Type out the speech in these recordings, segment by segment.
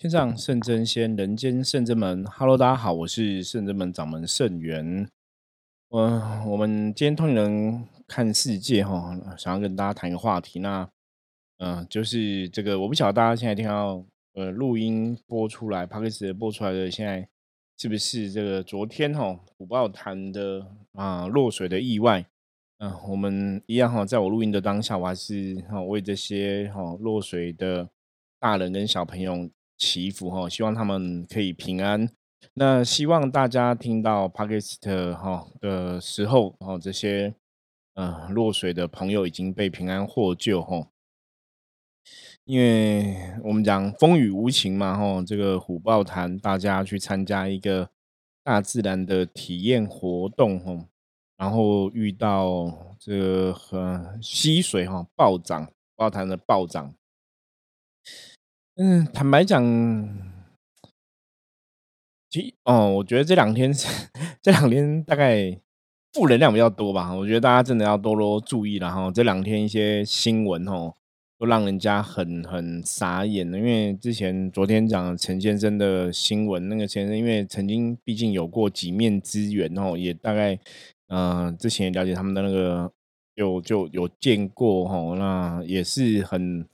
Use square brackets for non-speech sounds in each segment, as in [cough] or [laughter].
天上圣真仙，人间圣真门。Hello，大家好，我是圣真门掌门圣元。嗯，我们今天通灵人看世界哈，想要跟大家谈一个话题。那，嗯，就是这个，我不晓得大家现在听到呃录音播出来 p o d c a 播出来的，现在是不是这个昨天哈虎豹潭的啊落水的意外？嗯，我们一样哈，在我录音的当下，我还是哈为这些哈落水的大人跟小朋友祈福哈，希望他们可以平安。那希望大家听到 p a k i s t 哈的时候，哦，这些嗯落水的朋友已经被平安获救哈。因为我们讲风雨无情嘛，哈，这个虎豹潭大家去参加一个大自然的体验活动哈，然后遇到这个和溪水哈暴涨，虎豹潭的暴涨。嗯，坦白讲。其哦，我觉得这两天 [laughs] 这两天大概负能量比较多吧。我觉得大家真的要多多注意了哈。这两天一些新闻哦，都让人家很很傻眼的。因为之前昨天讲陈先生的新闻，那个先生因为曾经毕竟有过几面之缘哦，也大概嗯之前了解他们的那个有就有见过哈，那也是很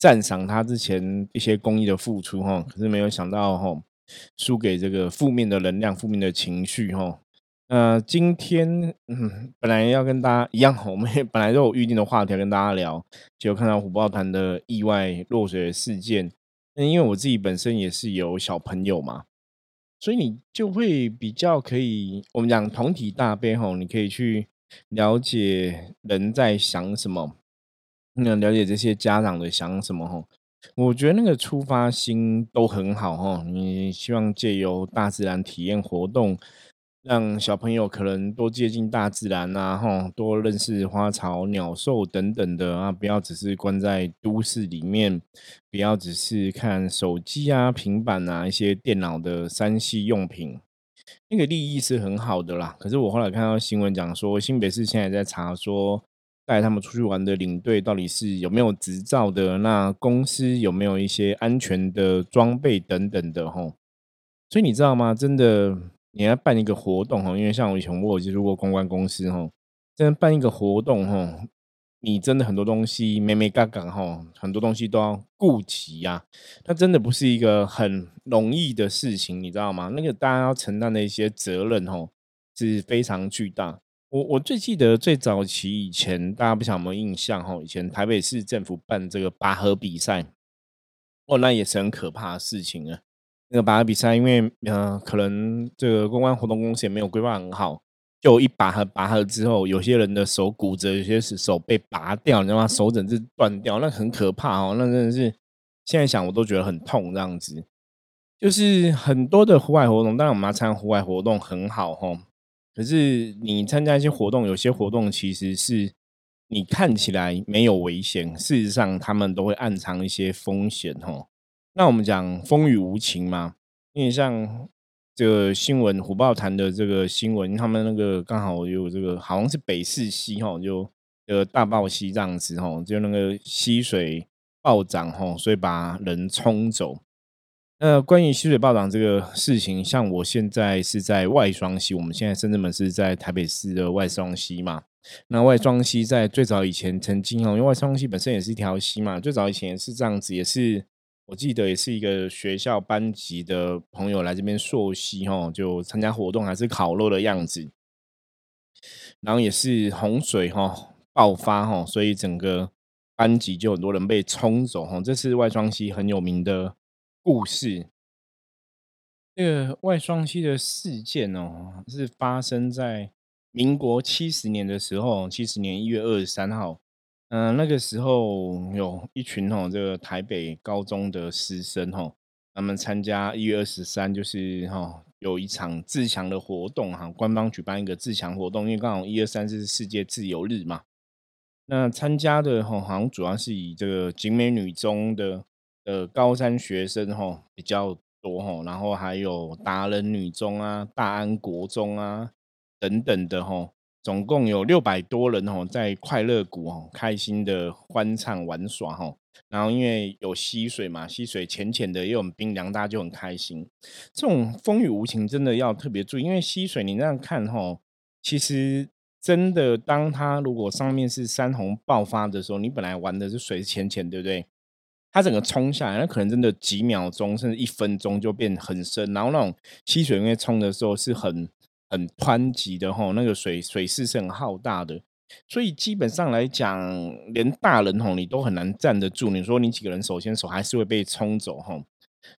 赞赏他之前一些公益的付出哈。可是没有想到哈。输给这个负面的能量、负面的情绪，哈。呃，今天嗯，本来要跟大家一样，我们也本来都有预定的话题要跟大家聊，结果看到虎豹团的意外落水事件。那因为我自己本身也是有小朋友嘛，所以你就会比较可以，我们讲同体大悲，吼，你可以去了解人在想什么，那了解这些家长的想什么，吼。我觉得那个出发心都很好哈，你希望借由大自然体验活动，让小朋友可能多接近大自然啊，哈，多认识花草、鸟兽等等的啊，不要只是关在都市里面，不要只是看手机啊、平板啊一些电脑的三 C 用品，那个利益是很好的啦。可是我后来看到新闻讲说，新北市现在在查说。带他们出去玩的领队到底是有没有执照的？那公司有没有一些安全的装备等等的？吼，所以你知道吗？真的，你要办一个活动哈，因为像我以前我有接触过公关公司哈，真的办一个活动哈，你真的很多东西没没嘎嘎哈，很多东西都要顾及呀。那真的不是一个很容易的事情，你知道吗？那个大家要承担的一些责任吼，是非常巨大。我我最记得最早期以前，大家不晓得有没有印象哈？以前台北市政府办这个拔河比赛，哦，那也是很可怕的事情啊。那个拔河比赛，因为呃，可能这个公关活动公司也没有规划很好，就一拔河拔河之后，有些人的手骨折，有些是手被拔掉，你知道吗？手整只断掉，那很可怕哦。那真的是现在想我都觉得很痛，这样子。就是很多的户外活动，当然我们要参加户外活动很好哈。可是你参加一些活动，有些活动其实是你看起来没有危险，事实上他们都会暗藏一些风险哦。那我们讲风雨无情嘛，因为像这个新闻虎豹潭的这个新闻，他们那个刚好有这个好像是北势溪哈，就呃大暴溪这样子哈，就那个溪水暴涨哈，所以把人冲走。那关于溪水暴涨这个事情，像我现在是在外双溪，我们现在深圳门是在台北市的外双溪嘛。那外双溪在最早以前曾经哦，因为外双溪本身也是一条溪嘛，最早以前是这样子，也是我记得也是一个学校班级的朋友来这边溯溪哈，就参加活动还是烤肉的样子，然后也是洪水哈爆发哈，所以整个班级就很多人被冲走哈，这是外双溪很有名的。故事，这个外双溪的事件哦，是发生在民国七十年的时候，七十年一月二十三号。嗯，那个时候有一群哦，这个台北高中的师生哦，他们参加一月二十三，就是哈有一场自强的活动哈，官方举办一个自强活动，因为刚好一二三是世界自由日嘛。那参加的哈，好像主要是以这个景美女中的。呃，高三学生哈比较多哈，然后还有达人女中啊、大安国中啊等等的哈，总共有六百多人哦，在快乐谷哦，开心的欢唱玩耍哈。然后因为有溪水嘛，溪水浅浅的，又很冰凉，大家就很开心。这种风雨无情，真的要特别注意，因为溪水你那样看哈，其实真的当它如果上面是山洪爆发的时候，你本来玩的是水浅浅，对不对？它整个冲下来，那可能真的几秒钟甚至一分钟就变很深。然后那种溪水因为冲的时候是很很湍急的吼，那个水水势是很浩大的，所以基本上来讲，连大人吼你都很难站得住。你说你几个人手牵手，还是会被冲走吼。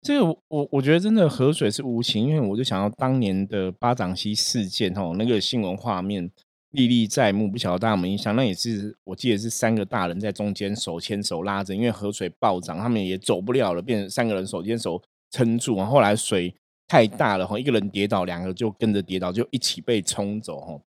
这个我我觉得真的河水是无情，因为我就想到当年的巴掌溪事件吼，那个新闻画面。历历在目，不晓得大家有没有印象？那也是我记得是三个大人在中间手牵手拉着，因为河水暴涨，他们也走不了了，变成三个人手牵手撑住。后来水太大了，哈，一个人跌倒，两个就跟着跌倒，就一起被冲走，哈。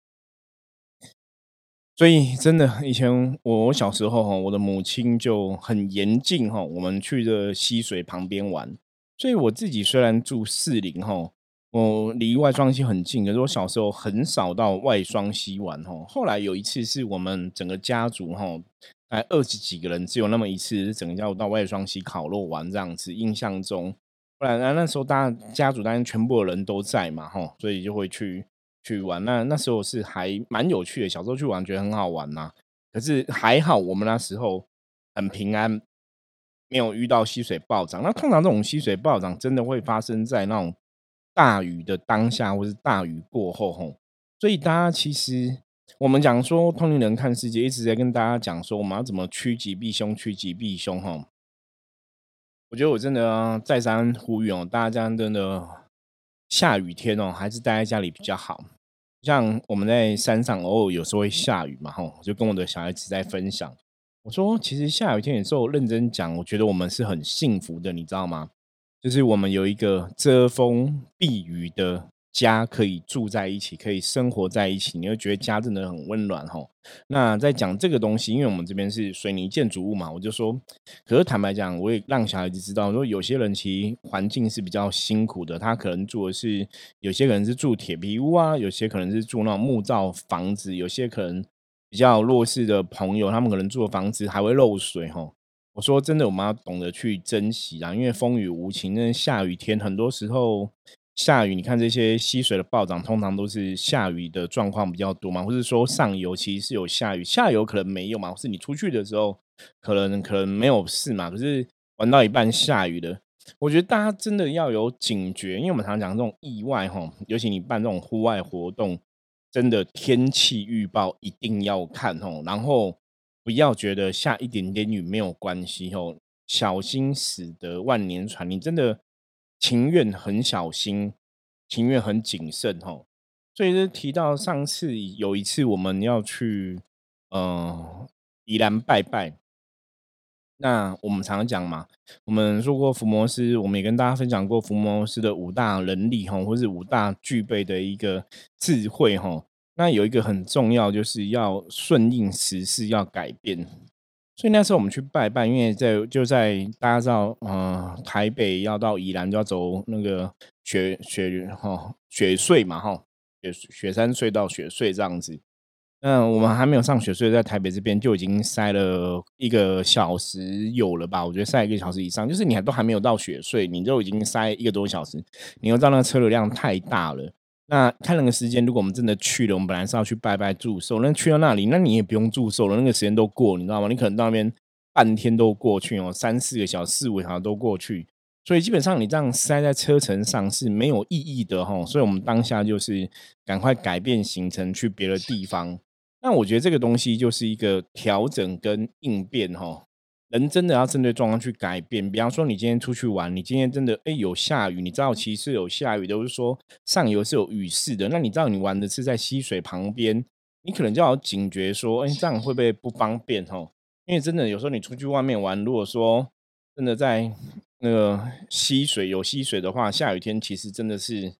所以真的，以前我小时候，哈，我的母亲就很严禁，哈，我们去的溪水旁边玩。所以我自己虽然住四零，哈。我离外双溪很近，可是我小时候很少到外双溪玩哦。后来有一次是我们整个家族吼，大概二十几个人，只有那么一次整个家族到外双溪烤肉玩这样子。印象中，不然那那时候大家家族当然全部的人都在嘛吼，所以就会去去玩。那那时候是还蛮有趣的，小时候去玩觉得很好玩呐。可是还好我们那时候很平安，没有遇到溪水暴涨。那通常这种溪水暴涨真的会发生在那种。大雨的当下，或是大雨过后，吼，所以大家其实我们讲说，通灵人看世界，一直在跟大家讲说，我们要怎么趋吉避凶，趋吉避凶，哈。我觉得我真的再三呼吁哦，大家真的下雨天哦，还是待在家里比较好。像我们在山上偶尔有时候会下雨嘛，吼，就跟我的小孩子在分享，我说其实下雨天有时候认真讲，我觉得我们是很幸福的，你知道吗？就是我们有一个遮风避雨的家，可以住在一起，可以生活在一起，你会觉得家真的很温暖哈。那在讲这个东西，因为我们这边是水泥建筑物嘛，我就说，可是坦白讲，我也让小孩子知道，说有些人其实环境是比较辛苦的，他可能住的是有些可能是住铁皮屋啊，有些可能是住那种木造房子，有些可能比较弱势的朋友，他们可能住的房子还会漏水哈。我说真的，我们要懂得去珍惜啊，因为风雨无情，那下雨天很多时候下雨，你看这些溪水的暴涨，通常都是下雨的状况比较多嘛，或者说上游其实是有下雨，下游可能没有嘛，或是你出去的时候可能可能没有事嘛，可是玩到一半下雨的，我觉得大家真的要有警觉，因为我们常讲这种意外哈，尤其你办这种户外活动，真的天气预报一定要看哦，然后。不要觉得下一点点雨没有关系哦，小心驶得万年船。你真的情愿很小心，情愿很谨慎哦。所以就提到上次有一次我们要去呃宜兰拜拜，那我们常常讲嘛，我们说过伏魔师，我们也跟大家分享过伏魔师的五大能力哈，或是五大具备的一个智慧哈。那有一个很重要，就是要顺应时势，要改变。所以那时候我们去拜拜，因为在就在大家知道，嗯，台北要到宜兰就要走那个雪雪哈雪隧嘛哈，雪雪山隧道雪隧这样子。嗯，我们还没有上雪隧，在台北这边就已经塞了一个小时有了吧？我觉得塞一个小时以上，就是你还都还没有到雪隧，你就已经塞一个多小时，你又知道那个车流量太大了。那看那个时间，如果我们真的去了，我们本来是要去拜拜祝寿，那去到那里，那你也不用祝寿了，那个时间都过，你知道吗？你可能到那边半天都过去哦，三四个小时、四五小时都过去，所以基本上你这样塞在车程上是没有意义的哈。所以我们当下就是赶快改变行程去别的地方。那我觉得这个东西就是一个调整跟应变哈。人真的要针对状况去改变，比方说你今天出去玩，你今天真的哎有下雨，你知道其实有下雨，都是说上游是有雨势的。那你知道你玩的是在溪水旁边，你可能就要警觉说，哎这样会不会不方便哦？因为真的有时候你出去外面玩，如果说真的在那个溪水有溪水的话，下雨天其实真的是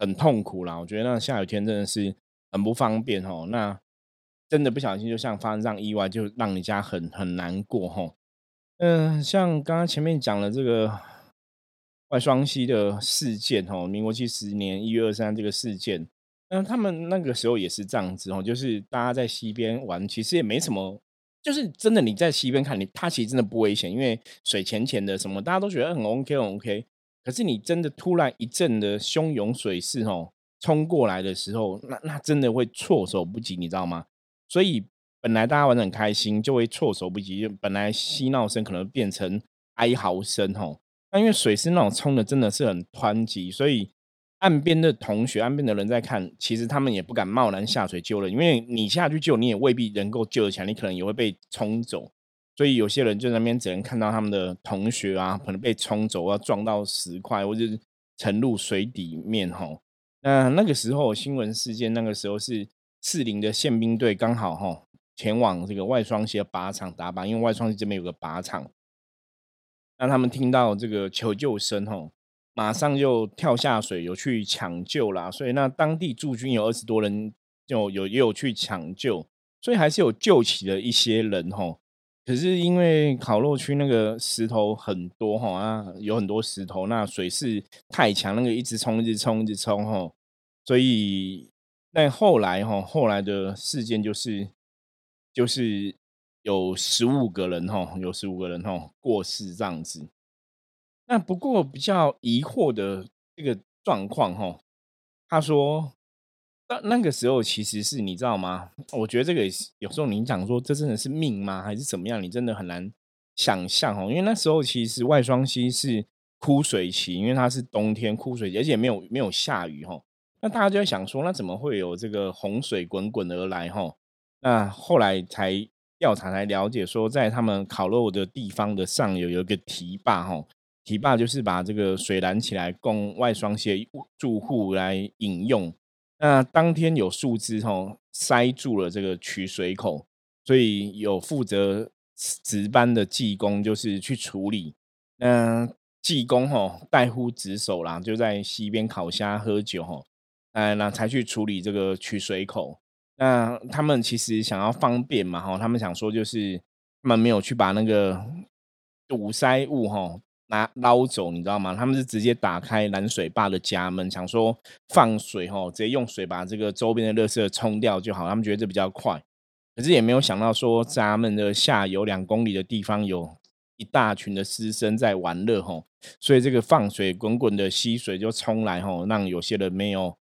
很痛苦啦。我觉得那下雨天真的是很不方便哦。那真的不小心，就像发生这样意外，就让人家很很难过吼。嗯，像刚刚前面讲了这个外双溪的事件哦，民国七十年一月二三这个事件，嗯，他们那个时候也是这样子哦，就是大家在溪边玩，其实也没什么，就是真的你在溪边看，你它其实真的不危险，因为水浅浅的，什么大家都觉得很 OK 很 OK。可是你真的突然一阵的汹涌水势哦冲过来的时候，那那真的会措手不及，你知道吗？所以本来大家玩的很开心，就会措手不及，本来嬉闹声可能变成哀嚎声吼。那因为水是那种冲的，真的是很湍急，所以。岸边的同学、岸边的人在看，其实他们也不敢贸然下水救人，因为你下去救，你也未必能够救得起来，你可能也会被冲走。所以有些人就在那边只能看到他们的同学啊，可能被冲走，要撞到石块，或者是沉入水底面。吼，那那个时候新闻事件，那个时候是四零的宪兵队刚好吼前往这个外双溪的靶场打靶，因为外双溪这边有个靶场，让他们听到这个求救声，吼。马上就跳下水，有去抢救啦。所以那当地驻军有二十多人，就有也有去抢救，所以还是有救起了一些人吼。可是因为烤肉区那个石头很多哈啊，有很多石头，那水势太强，那个一直冲，一直冲，一直冲吼。所以但后来哈，后来的事件就是就是有十五个人哈，有十五个人哈过世这样子。那不过比较疑惑的这个状况哈，他说那那个时候其实是你知道吗？我觉得这个有时候你讲说这真的是命吗？还是怎么样？你真的很难想象哦。因为那时候其实外双溪是枯水期，因为它是冬天枯水期，而且没有没有下雨哈。那大家就在想说，那怎么会有这个洪水滚滚而来哈？那后来才调查才了解说，在他们烤肉的地方的上游有一个堤坝哈。堤坝就是把这个水拦起来，供外双溪住户来饮用。那当天有树枝吼塞住了这个取水口，所以有负责值班的技工就是去处理。那技工吼带呼职守啦，就在溪边烤虾喝酒吼，哎，那才去处理这个取水口。那他们其实想要方便嘛哈，他们想说就是他们没有去把那个堵塞物哈。拿捞走，你知道吗？他们是直接打开拦水坝的闸门，想说放水哈，直接用水把这个周边的垃圾冲掉就好。他们觉得这比较快，可是也没有想到说闸门的下游两公里的地方有一大群的师生在玩乐吼，所以这个放水滚滚的溪水就冲来吼，让有些人没有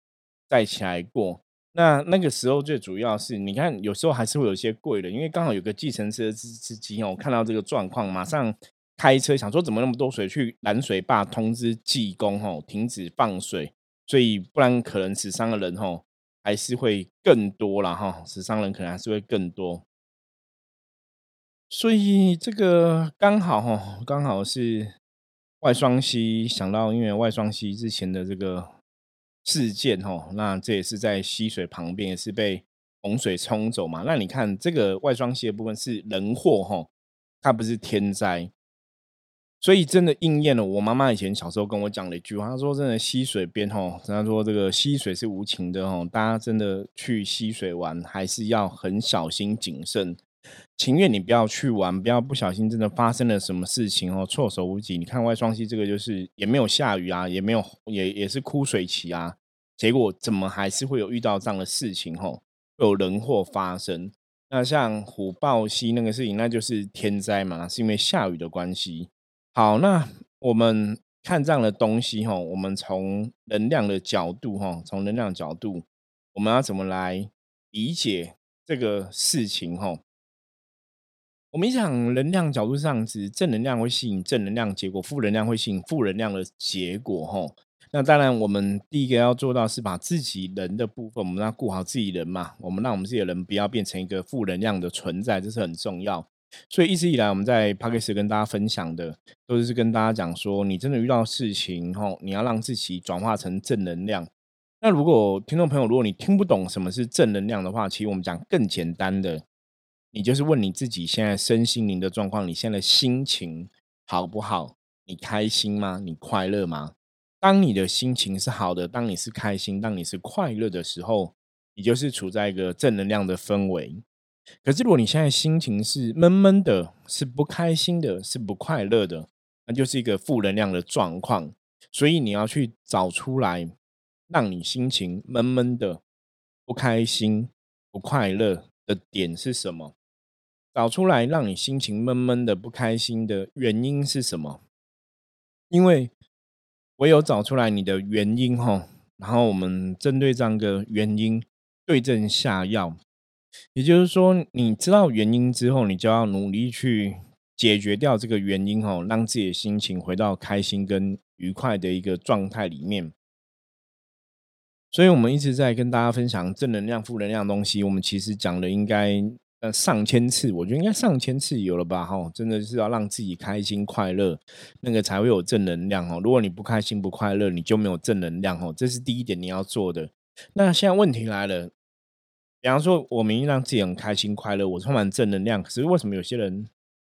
再起来过。那那个时候最主要是，你看有时候还是会有些贵的，因为刚好有个计程车司司机哦，看到这个状况马上。开车想说怎么那么多水去拦水坝通知技工吼停止放水，所以不然可能死伤的人吼还是会更多了哈，死伤人可能还是会更多。所以这个刚好哈，刚好是外双溪想到，因为外双溪之前的这个事件哦，那这也是在溪水旁边，也是被洪水冲走嘛。那你看这个外双溪的部分是人祸哈，它不是天灾。所以真的应验了我妈妈以前小时候跟我讲的一句话，她说：“真的溪水边吼，她说这个溪水是无情的哦，大家真的去溪水玩还是要很小心谨慎，情愿你不要去玩，不要不小心真的发生了什么事情哦，措手不及。你看外双溪这个就是也没有下雨啊，也没有也也是枯水期啊，结果怎么还是会有遇到这样的事情吼，有人祸发生。那像虎豹溪那个事情，那就是天灾嘛，是因为下雨的关系。”好，那我们看这样的东西哈，我们从能量的角度哈，从能量角度，我们要怎么来理解这个事情哈？我们讲能量角度上是正能量会吸引正能量结果，负能量会吸引负能量的结果哈。那当然，我们第一个要做到是把自己人的部分，我们要顾好自己人嘛，我们让我们自己的人不要变成一个负能量的存在，这是很重要。所以一直以来，我们在 p a c k a g e 跟大家分享的，都是跟大家讲说，你真的遇到事情后，你要让自己转化成正能量。那如果听众朋友，如果你听不懂什么是正能量的话，其实我们讲更简单的，你就是问你自己现在身心灵的状况，你现在的心情好不好？你开心吗？你快乐吗？当你的心情是好的，当你是开心，当你是快乐的时候，你就是处在一个正能量的氛围。可是，如果你现在心情是闷闷的，是不开心的，是不快乐的，那就是一个负能量的状况。所以你要去找出来，让你心情闷闷的、不开心、不快乐的点是什么？找出来让你心情闷闷的、不开心的原因是什么？因为唯有找出来你的原因，哈，然后我们针对这样的原因对症下药。也就是说，你知道原因之后，你就要努力去解决掉这个原因，哈，让自己的心情回到开心跟愉快的一个状态里面。所以，我们一直在跟大家分享正能量、负能量东西。我们其实讲的应该呃上千次，我觉得应该上千次有了吧？哈，真的是要让自己开心快乐，那个才会有正能量哦。如果你不开心不快乐，你就没有正能量哦。这是第一点你要做的。那现在问题来了，比方说我明明让自己很开心快乐，我充满正能量，可是为什么有些人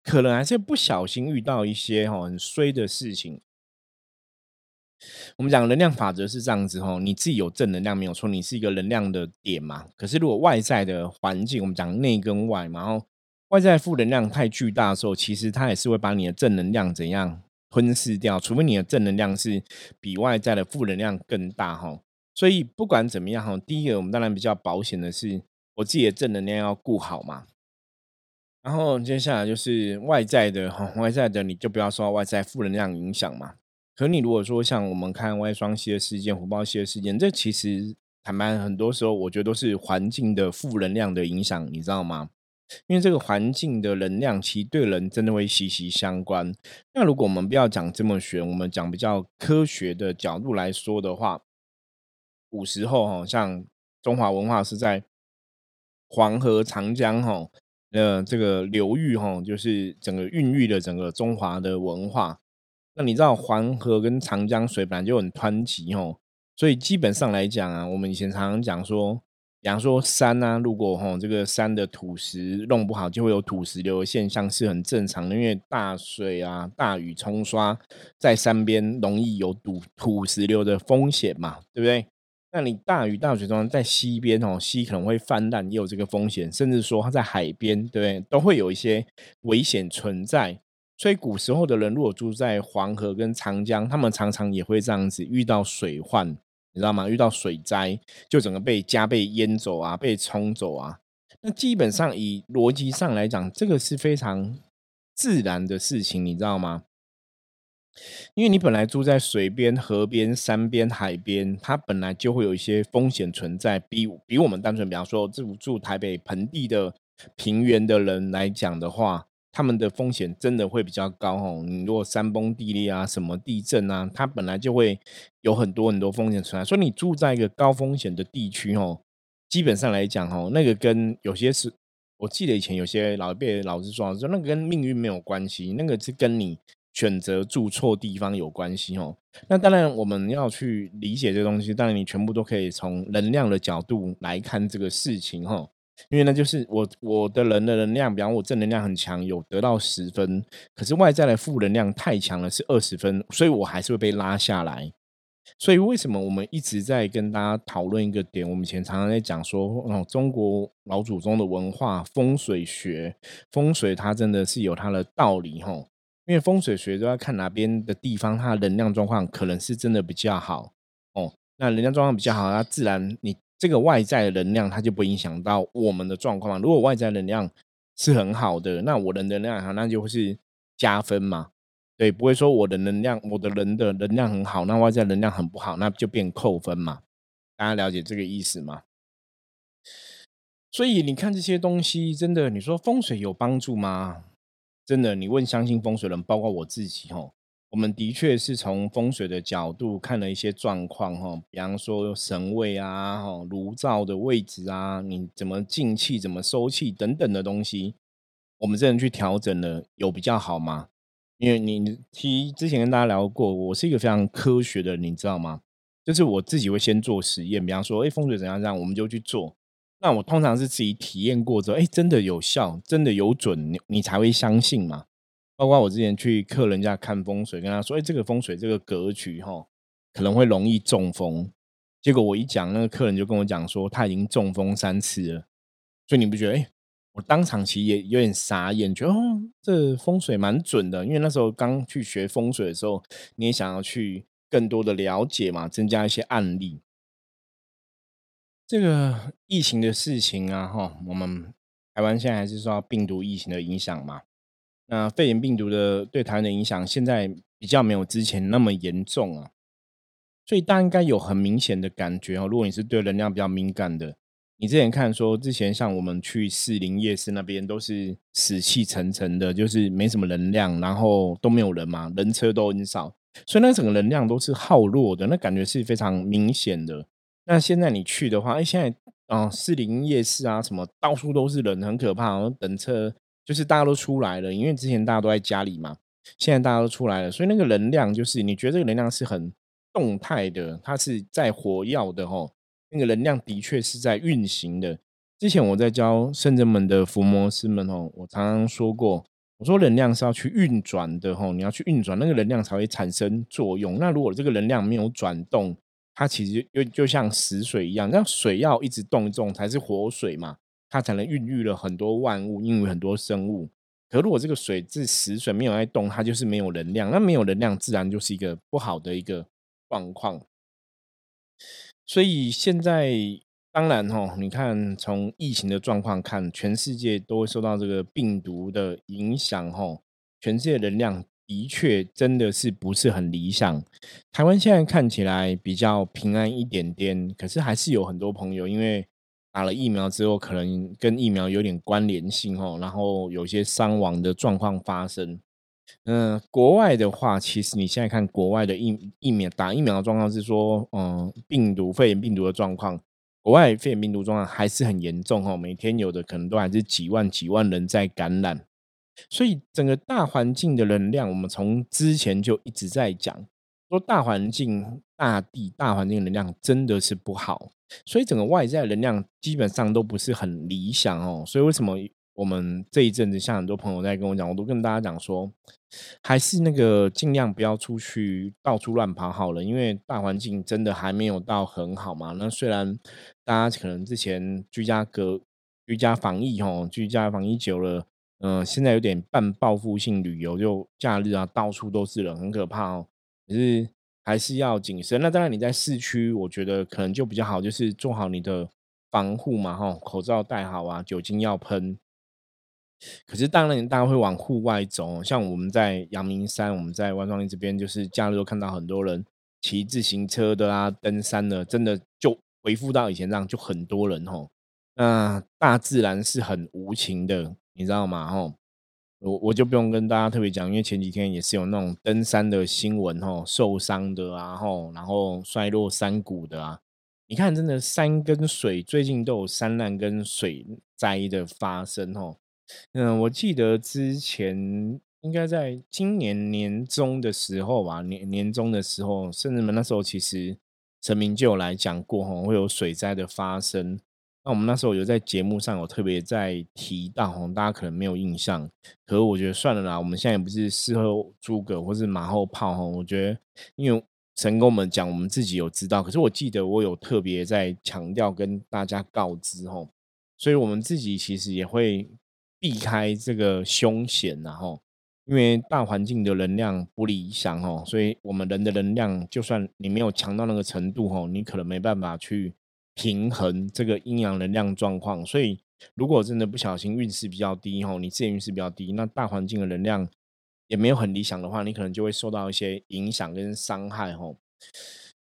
可能还是不小心遇到一些哈很衰的事情？我们讲能量法则是这样子哦，你自己有正能量没有错，你是一个能量的点嘛。可是如果外在的环境，我们讲内跟外嘛，然后外在负能量太巨大的时候，其实它也是会把你的正能量怎样吞噬掉，除非你的正能量是比外在的负能量更大哈。所以不管怎么样哈，第一个我们当然比较保险的是，我自己的正能量要顾好嘛。然后接下来就是外在的哈，外在的你就不要受到外在负能量影响嘛。可你如果说像我们看外双系的事件、火爆系的事件，这其实坦白很多时候，我觉得都是环境的负能量的影响，你知道吗？因为这个环境的能量其实对人真的会息息相关。那如果我们不要讲这么玄，我们讲比较科学的角度来说的话，古时候哈，像中华文化是在黄河、长江哈呃这个流域哈，就是整个孕育了整个中华的文化。你知道黄河跟长江水本来就很湍急吼，所以基本上来讲啊，我们以前常常讲说，比方说山啊，如果吼这个山的土石弄不好，就会有土石流的现象，是很正常的。因为大水啊、大雨冲刷在山边，容易有土土石流的风险嘛，对不对？那你大雨大水中在溪边哦，溪可能会泛滥，也有这个风险，甚至说它在海边，对不对，都会有一些危险存在。所以古时候的人，如果住在黄河跟长江，他们常常也会这样子遇到水患，你知道吗？遇到水灾，就整个被家被淹走啊，被冲走啊。那基本上以逻辑上来讲，这个是非常自然的事情，你知道吗？因为你本来住在水边、河边、山边、海边，它本来就会有一些风险存在，比比我们单纯，比方说住住台北盆地的平原的人来讲的话。他们的风险真的会比较高哦。你如果山崩地裂啊，什么地震啊，它本来就会有很多很多风险存在。所以你住在一个高风险的地区哦，基本上来讲哦，那个跟有些是，我记得以前有些老一辈老师说，说那个跟命运没有关系，那个是跟你选择住错地方有关系哦。那当然我们要去理解这东西，当然你全部都可以从能量的角度来看这个事情哈。因为呢，就是我我的人的能量，比方我正能量很强，有得到十分，可是外在的负能量太强了，是二十分，所以我还是会被拉下来。所以为什么我们一直在跟大家讨论一个点？我们以前常常在讲说，哦，中国老祖宗的文化风水学，风水它真的是有它的道理吼。因为风水学都要看哪边的地方，它的能量状况可能是真的比较好哦。那能量状况比较好，它自然你。这个外在的能量，它就不影响到我们的状况。如果外在能量是很好的，那我的能量好，那就会是加分嘛。对，不会说我的能量，我的人的能量很好，那外在能量很不好，那就变扣分嘛。大家了解这个意思吗？所以你看这些东西，真的，你说风水有帮助吗？真的，你问相信风水人，包括我自己，吼。我们的确是从风水的角度看了一些状况，哈，比方说神位啊，哈，炉灶的位置啊，你怎么进气、怎么收气等等的东西，我们这人去调整了，有比较好吗？因为你提之前跟大家聊过，我是一个非常科学的，你知道吗？就是我自己会先做实验，比方说，哎，风水怎样这样，我们就去做。那我通常是自己体验过之后，哎，真的有效，真的有准，你你才会相信嘛。包括我之前去客人家看风水，跟他说：“哎，这个风水这个格局哈，可能会容易中风。”结果我一讲，那个客人就跟我讲说，他已经中风三次了。所以你不觉得？哎，我当场其实也有点傻眼，觉得哦，这风水蛮准的。因为那时候刚去学风水的时候，你也想要去更多的了解嘛，增加一些案例。这个疫情的事情啊，哈，我们台湾现在还是受到病毒疫情的影响嘛。那肺炎病毒的对台湾的影响，现在比较没有之前那么严重啊。所以大家应该有很明显的感觉哦。如果你是对能量比较敏感的，你之前看说之前像我们去士林夜市那边都是死气沉沉的，就是没什么能量，然后都没有人嘛，人车都很少，所以那整个能量都是耗弱的，那感觉是非常明显的。那现在你去的话，哎，现在啊，士林夜市啊，什么到处都是人，很可怕。等车就是大家都出来了，因为之前大家都在家里嘛，现在大家都出来了，所以那个能量就是你觉得这个能量是很动态的，它是在活跃的吼，那个能量的确是在运行的。之前我在教圣人们的伏魔师们吼，我常常说过，我说能量是要去运转的吼，你要去运转那个能量才会产生作用。那如果这个能量没有转动，它其实就就像死水一样，那水要一直动动才是活水嘛，它才能孕育了很多万物，孕育很多生物。可如果这个水是死水，没有在动，它就是没有能量。那没有能量，自然就是一个不好的一个状况。所以现在当然哈，你看从疫情的状况看，全世界都会受到这个病毒的影响哈，全世界能量。的确，真的是不是很理想。台湾现在看起来比较平安一点点，可是还是有很多朋友因为打了疫苗之后，可能跟疫苗有点关联性哦，然后有些伤亡的状况发生。嗯，国外的话，其实你现在看国外的疫疫苗打疫苗的状况是说，嗯，病毒肺炎病毒的状况，国外肺炎病毒状况还是很严重哦，每天有的可能都还是几万几万人在感染。所以整个大环境的能量，我们从之前就一直在讲，说大环境、大地、大环境能量真的是不好，所以整个外在能量基本上都不是很理想哦。所以为什么我们这一阵子，像很多朋友在跟我讲，我都跟大家讲说，还是那个尽量不要出去到处乱跑好了，因为大环境真的还没有到很好嘛。那虽然大家可能之前居家隔、居家防疫哦，居家防疫久了。嗯，现在有点半报复性旅游，就假日啊，到处都是人，很可怕哦。可是还是要谨慎。那当然，你在市区，我觉得可能就比较好，就是做好你的防护嘛，哈，口罩戴好啊，酒精要喷。可是当然，大家会往户外走，像我们在阳明山，我们在万庄林这边，就是假日都看到很多人骑自行车的啊，登山的，真的就恢复到以前这样，就很多人哦。那大自然是很无情的。你知道吗？吼，我我就不用跟大家特别讲，因为前几天也是有那种登山的新闻，吼，受伤的啊，吼，然后摔落山谷的啊。你看，真的山跟水最近都有山难跟水灾的发生，吼。嗯，我记得之前应该在今年年中的时候吧，年年中的时候，甚至们那时候其实陈明就有来讲过，吼，会有水灾的发生。那我们那时候有在节目上有特别在提到，大家可能没有印象，可是我觉得算了啦。我们现在也不是事后诸葛或是马后炮哈。我觉得，因为神跟我们讲，我们自己有知道。可是我记得我有特别在强调跟大家告知哈，所以我们自己其实也会避开这个凶险然后，因为大环境的能量不理想哦，所以我们人的能量，就算你没有强到那个程度哦，你可能没办法去。平衡这个阴阳能量状况，所以如果真的不小心运势比较低吼，你自己运势比较低，那大环境的能量也没有很理想的话，你可能就会受到一些影响跟伤害吼。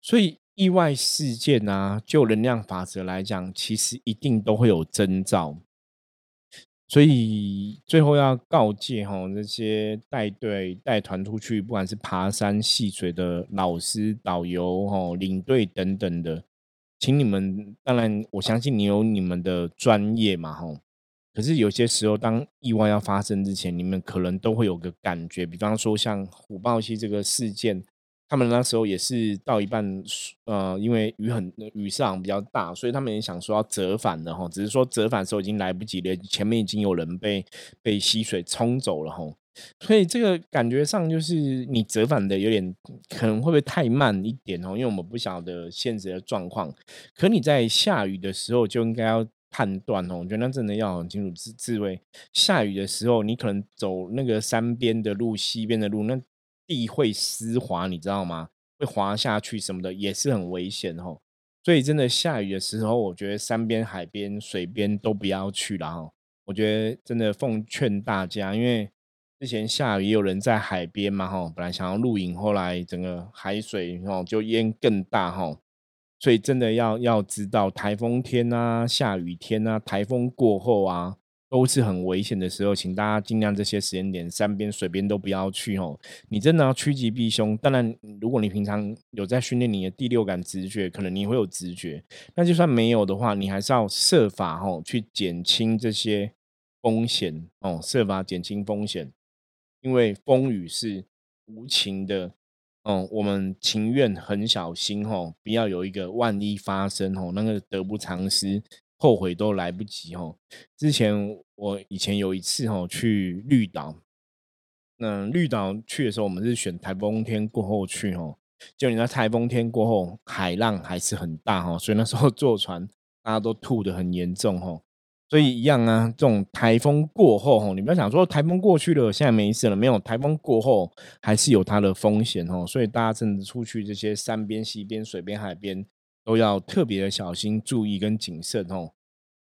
所以意外事件啊，就能量法则来讲，其实一定都会有征兆。所以最后要告诫吼，那些带队带团出去，不管是爬山戏水的老师、导游吼、领队等等的。请你们，当然我相信你有你们的专业嘛，吼。可是有些时候，当意外要发生之前，你们可能都会有个感觉，比方说像虎豹溪这个事件，他们那时候也是到一半，呃，因为雨很雨势比较大，所以他们也想说要折返的哈，只是说折返的时候已经来不及了，前面已经有人被被溪水冲走了哈。所以这个感觉上就是你折返的有点可能会不会太慢一点哦？因为我们不晓得现实的状况。可你在下雨的时候就应该要判断哦，我觉得那真的要很清楚自自卫。下雨的时候，你可能走那个山边的路、西边的路，那地会湿滑，你知道吗？会滑下去什么的，也是很危险哦。所以真的下雨的时候，我觉得山边、海边、水边都不要去了哈。我觉得真的奉劝大家，因为之前下雨也有人在海边嘛哈，本来想要露营，后来整个海水哦就淹更大哈。所以真的要要知道，台风天啊、下雨天啊、台风过后啊，都是很危险的时候，请大家尽量这些时间点，山边、水边都不要去哦。你真的要趋吉避凶。当然，如果你平常有在训练你的第六感直觉，可能你会有直觉。那就算没有的话，你还是要设法哦，去减轻这些风险哦，设法减轻风险，因为风雨是无情的。哦，我们情愿很小心哦，不要有一个万一发生哦，那个得不偿失，后悔都来不及哦。之前我以前有一次哦去绿岛，那绿岛去的时候，我们是选台风天过后去吼，就你那台风天过后，海浪还是很大吼，所以那时候 [laughs] 坐船大家都吐的很严重吼。所以一样啊，这种台风过后，吼，你不要想说台风过去了，现在没事了，没有台风过后还是有它的风险哦。所以大家真的出去这些山边、溪边、水边、海边，都要特别的小心、注意跟谨慎哦。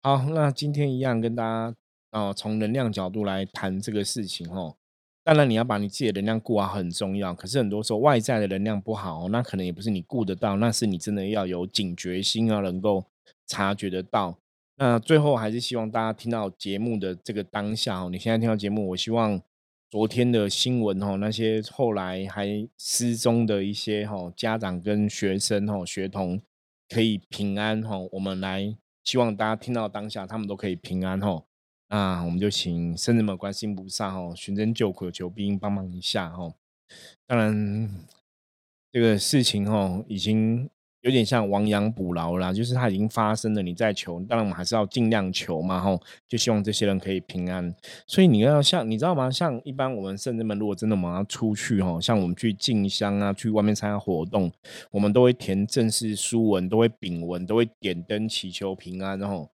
好，那今天一样跟大家哦，从能量角度来谈这个事情哦。当然你要把你自己的能量顾好很重要，可是很多时候外在的能量不好，那可能也不是你顾得到，那是你真的要有警觉心啊，能够察觉得到。那最后还是希望大家听到节目的这个当下哦，你现在听到节目，我希望昨天的新闻哦，那些后来还失踪的一些哈家长跟学生哈学童可以平安哈，我们来希望大家听到当下，他们都可以平安哈。那我们就请圣人们关心菩萨哈，寻真救苦求兵帮忙一下哈。当然，这个事情哈已经。有点像亡羊补牢啦，就是它已经发生了，你再求，当然我们还是要尽量求嘛，吼，就希望这些人可以平安。所以你要像你知道吗？像一般我们圣人们，如果真的我们要出去，吼，像我们去进香啊，去外面参加活动，我们都会填正式书文，都会禀文，都会点灯祈求平安，然后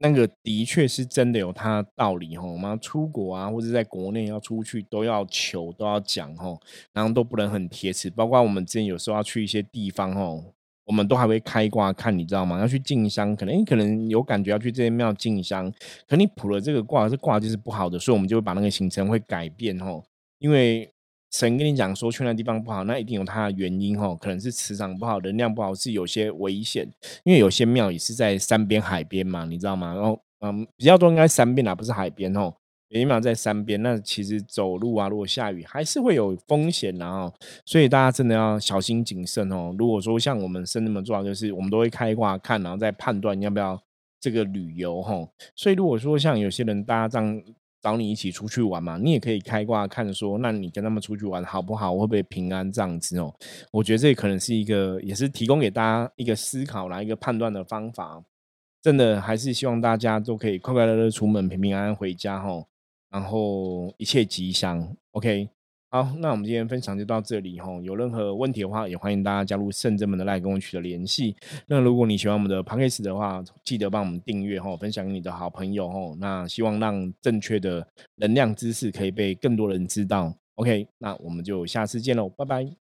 那个的确是真的有它的道理，吼，我们要出国啊，或者在国内要出去，都要求，都要讲，吼，然后都不能很贴切，包括我们之前有时候要去一些地方，吼。我们都还会开卦看，你知道吗？要去进香，可能你可能有感觉要去这些庙进香，可你卜了这个卦，这卦就是不好的，所以我们就会把那个行程会改变吼。因为神跟你讲说去那地方不好，那一定有它的原因吼，可能是磁场不好，能量不好，是有些危险。因为有些庙也是在山边海边嘛，你知道吗？然后嗯，比较多应该山边啊，不是海边吼。起码在山边，那其实走路啊，如果下雨还是会有风险，然后，所以大家真的要小心谨慎哦。如果说像我们生那么做，就是我们都会开挂看，然后再判断要不要这个旅游哈。所以如果说像有些人大家这样找你一起出去玩嘛，你也可以开挂看说，那你跟他们出去玩好不好？会不会平安这样子哦？我觉得这可能是一个，也是提供给大家一个思考啦，一个判断的方法。真的还是希望大家都可以快快乐乐出门，平平安安回家哈。然后一切吉祥，OK，好，那我们今天分享就到这里哈。有任何问题的话，也欢迎大家加入圣真门的赖跟我取得联系。那如果你喜欢我们的 p a c k a g e 的话，记得帮我们订阅哈，分享给你的好朋友哈。那希望让正确的能量知识可以被更多人知道。OK，那我们就下次见喽，拜拜。